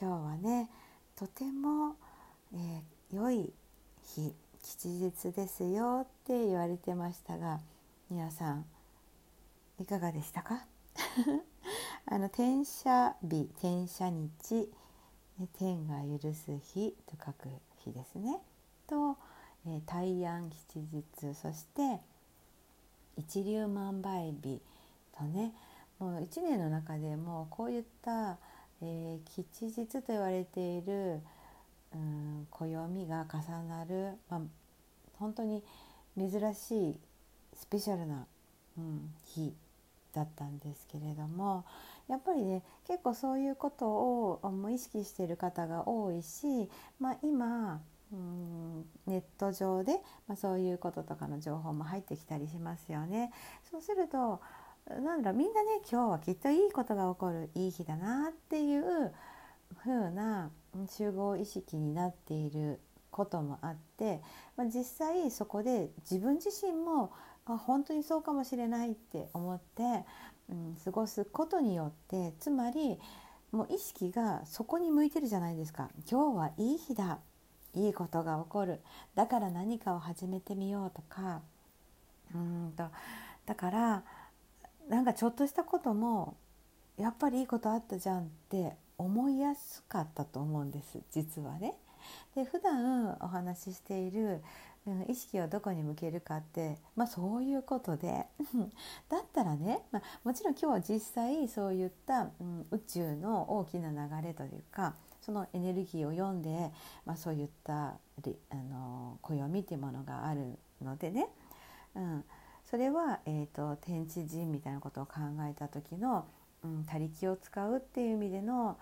今日はねとても、えー、良い日吉日ですよって言われてましたが皆さんいかがでしたか？あの天赦日天赦日天が許す日と書く日ですね。と、えー、大安吉日そして一粒万倍日とねもう一年の中でもこういったえー、吉日と言われている、うん、暦が重なる、まあ、本当に珍しいスペシャルな、うん、日だったんですけれどもやっぱりね結構そういうことを意識している方が多いし、まあ、今うんネット上で、まあ、そういうこととかの情報も入ってきたりしますよね。そうするとなんだろうみんなね今日はきっといいことが起こるいい日だなっていう風な集合意識になっていることもあって、まあ、実際そこで自分自身もあ本当にそうかもしれないって思って、うん、過ごすことによってつまりもう意識がそこに向いてるじゃないですか。今日はいい日だいいことが起こる。だから何かを始めてみようとか。うんとだからなんかちょっとしたこともやっぱりいいことあったじゃんって思いやすかったと思うんです実はね。で普段お話ししている、うん、意識をどこに向けるかって、まあ、そういうことで。だったらね、まあ、もちろん今日は実際そういった、うん、宇宙の大きな流れというかそのエネルギーを読んで、まあ、そういったあの暦っていうものがあるのでね、うん、それは、えーと、天地人みたいなことを考えた時の、うん、他力を使うっていう意味での、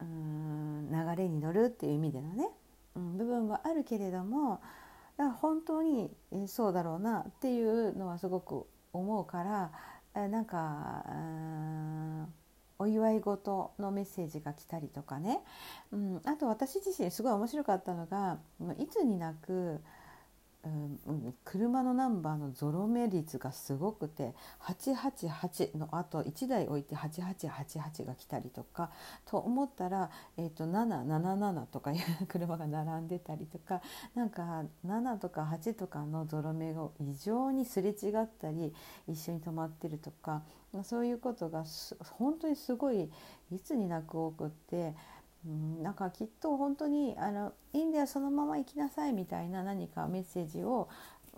うん、流れに乗るっていう意味でのね、うん、部分はあるけれどもだから本当にそうだろうなっていうのはすごく思うからなんかお祝い事のメッセージが来たりとかね、うん、あと私自身すごい面白かったのがいつになくうん、車のナンバーのゾロ目率がすごくて888のあと1台置いて8888が来たりとかと思ったら、えーと、777とかいう 車が並んでたりとかなんか7とか8とかのゾロ目が異常にすれ違ったり一緒に止まってるとかそういうことが本当にすごいいつになく多くって。うん、なんかきっと本当にあのいいんだよそのまま行きなさいみたいな何かメッセージを、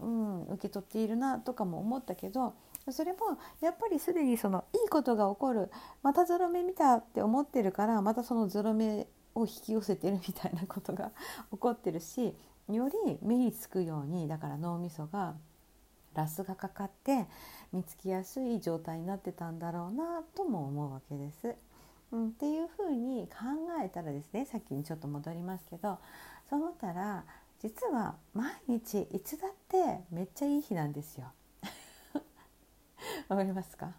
うん、受け取っているなとかも思ったけどそれもやっぱりすでにそのいいことが起こるまたゾロ目見たって思ってるからまたそのゾロ目を引き寄せてるみたいなことが起こってるしより目につくようにだから脳みそがラスがかかって見つきやすい状態になってたんだろうなとも思うわけです。うん、っていうふうに考えたらですねさっきにちょっと戻りますけどそう思ったら実は毎日いつだってめっちゃいい日なんですよ。わかりますか？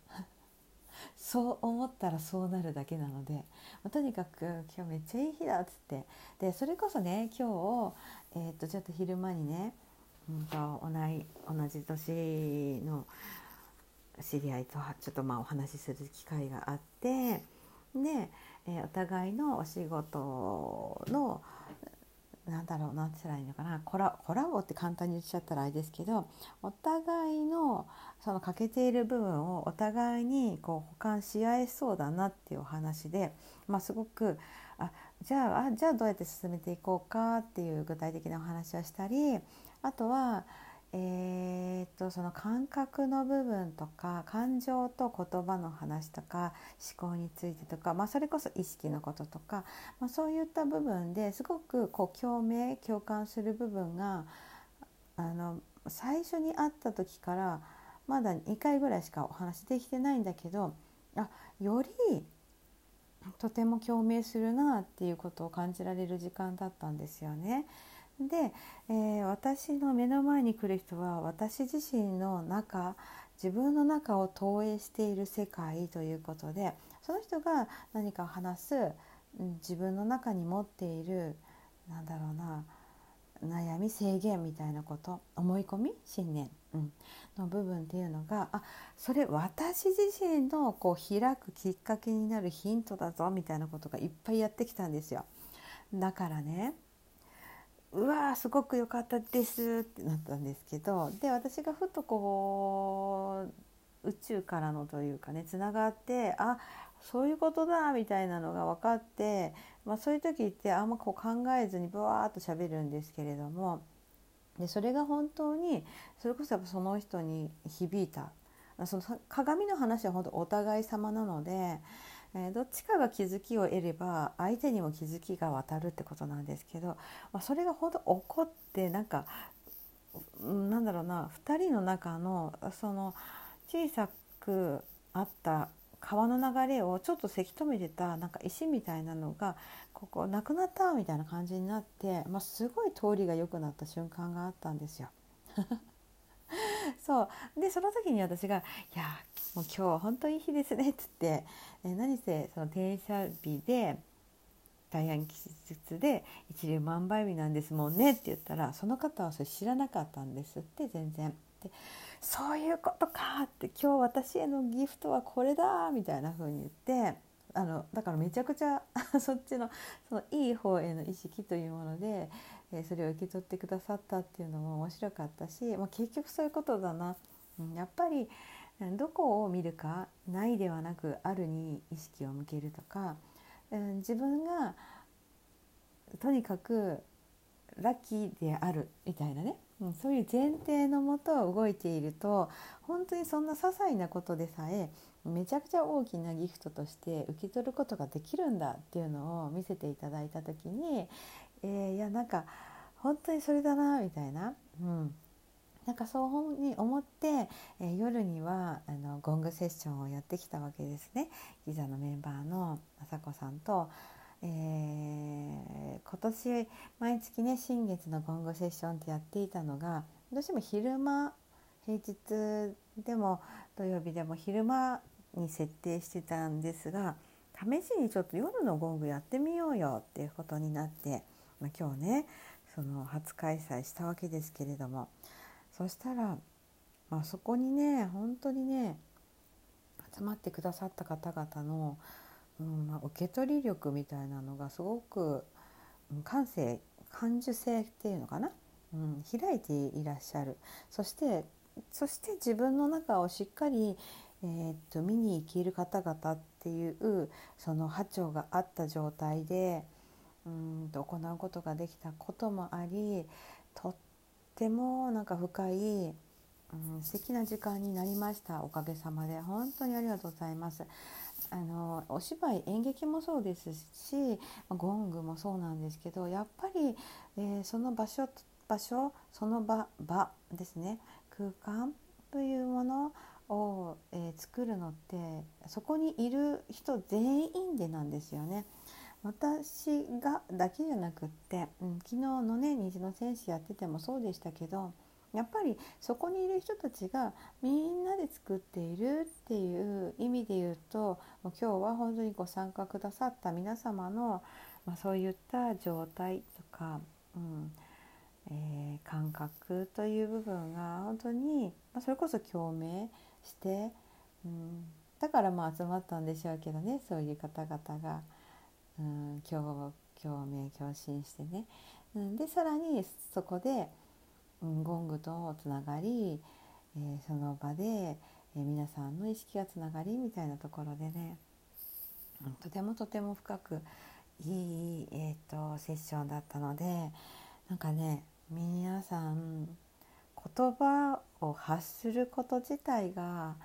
そう思ったらそうなるだけなのでとにかく今日めっちゃいい日だっつってでそれこそね今日、えー、っとちょっと昼間にね、うんと、同同じ年の知り合いとちょっとまあお話しする機会があってで、えー、お互いのお仕事のなんだろうなんて言ったらいいのかなコラコラボって簡単に言っちゃったらあれですけどお互いのその欠けている部分をお互いにこう補完し合えそうだなっていうお話で、まあ、すごくあじゃああじゃあどうやって進めていこうかっていう具体的なお話をしたりあとはえー、とその感覚の部分とか感情と言葉の話とか思考についてとか、まあ、それこそ意識のこととか、まあ、そういった部分ですごくこう共鳴共感する部分があの最初に会った時からまだ2回ぐらいしかお話できてないんだけどあよりとても共鳴するなっていうことを感じられる時間だったんですよね。で、えー、私の目の前に来る人は私自身の中自分の中を投影している世界ということでその人が何か話す自分の中に持っているなんだろうな悩み制限みたいなこと思い込み信念、うん、の部分っていうのがあそれ私自身のこう開くきっかけになるヒントだぞみたいなことがいっぱいやってきたんですよ。だからねうわーすごく良かったですってなったんですけどで私がふとこう宇宙からのというかねつながってあそういうことだみたいなのが分かって、まあ、そういう時ってあんまこう考えずにブワーっと喋るんですけれどもでそれが本当にそれこそやっぱその人に響いた。その鏡の話は本当お互い様なので、えー、どっちかが気づきを得れば相手にも気づきが渡るってことなんですけど、まあ、それが本当起こってなんかなんだろうな2人の中のその小さくあった川の流れをちょっとせき止めてたなんか石みたいなのがここなくなったみたいな感じになって、まあ、すごい通りが良くなった瞬間があったんですよ。そうでその時に私が「いやもう今日は本当にいい日ですね」っつって「え何せその転写日で大安吉日で一粒万倍日なんですもんね」って言ったらその方はそれ知らなかったんですって全然。でそういうことかって今日私へのギフトはこれだみたいな風に言ってあのだからめちゃくちゃそっちのそのいい方への意識というもので、え、それを受け取ってくださったっていうのも面白かったし、まあ、結局そういうことだな、うん、やっぱりどこを見るかないではなくあるに意識を向けるとか、うん、自分がとにかくラッキーであるみたいなね。うん、そういう前提のもと動いていると本当にそんな些細なことでさえめちゃくちゃ大きなギフトとして受け取ることができるんだっていうのを見せていただいた時に、えー、いやなんか本当にそれだなみたいな。うん。なんかそうに思って、えー、夜にはあのゴングセッションをやってきたわけですね。ギザのメンバーの雅子さんと。えー、今年毎月ね新月のゴングセッションってやっていたのがどうしても昼間平日でも土曜日でも昼間に設定してたんですが試しにちょっと夜のゴングやってみようよっていうことになって、まあ、今日ねその初開催したわけですけれども。そしたら、まあ、そこにね本当にね集まってくださった方々のうんまあ、受け取り力みたいなのがすごく感性感受性っていうのかな、うん、開いていらっしゃる。そしてそして自分の中をしっかり、えー、っと見に生きる方々っていうその波長があった状態でうんと行うことができたこともありとってもなんか深い、うん、素敵な時間になりましたおかげさまで本当にありがとうございます。あのお芝居演劇もそうですしゴングもそうなんですけどやっぱり、えー、その場所場所その場場ですね空間というものを、えー、作るのってそこにいる人全員でなんですよね。私がだけじゃなくって、うん、昨日のね虹の戦士やっててもそうでしたけどやっぱりそこにいる人たちがみんなで作っているっていう意味で言うと今日は本当にご参加くださった皆様の、まあ、そういった状態とか、うんえー、感覚という部分が本当に、まあ、それこそ共鳴して、うん、だからまあ集まったんでしょうけどねそういう方々が、うん、共共鳴共振してね。うん、でさらにそこでゴングとつながり、えー、その場で、えー、皆さんの意識がつながりみたいなところでねとてもとても深くいい、えーと、セッションだったのでなんかね皆さん言葉を発すること自体が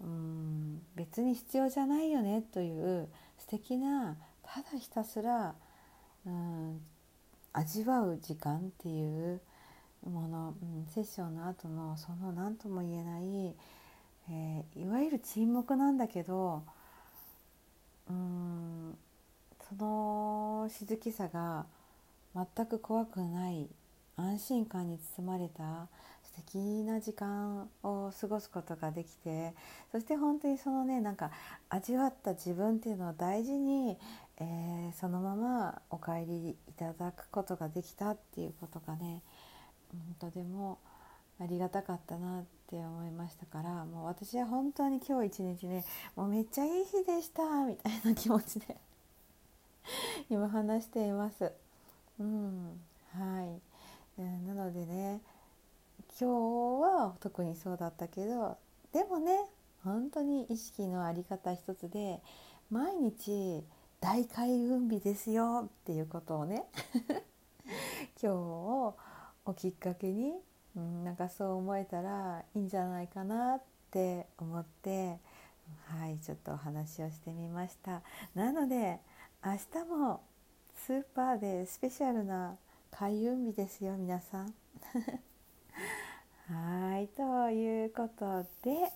うん別に必要じゃないよねという素敵なただひたすらうん味わう時間っていうもの、うん、セッションの後のその何とも言えない、えー、いわゆる沈黙なんだけど、うんその静けさが全く怖くない安心感に包まれた素敵な時間を過ごすことができてそして本当にそのねなんか味わった自分っていうのを大事に、えー、そのままお帰りいただくことができたっていうことがね、うん、とてもありがたかったなって思いましたからもう私は本当に今日一日ねもうめっちゃいい日でしたみたいな気持ちで 今話しています。うんはいなのでね今日は特にそうだったけどでもね本当に意識の在り方一つで毎日大開運日ですよっていうことをね 今日をおきっかけに、うん、なんかそう思えたらいいんじゃないかなって思ってはいちょっとお話をしてみました。なので明日もスーパーでスペシャルな開運日ですよ皆さん。はいということで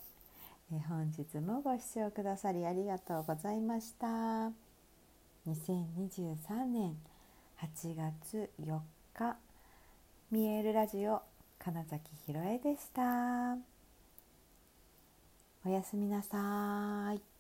え本日もご視聴くださりありがとうございました。2023年8月4日見えるラジオ金崎ひろえでした。おやすみなさい。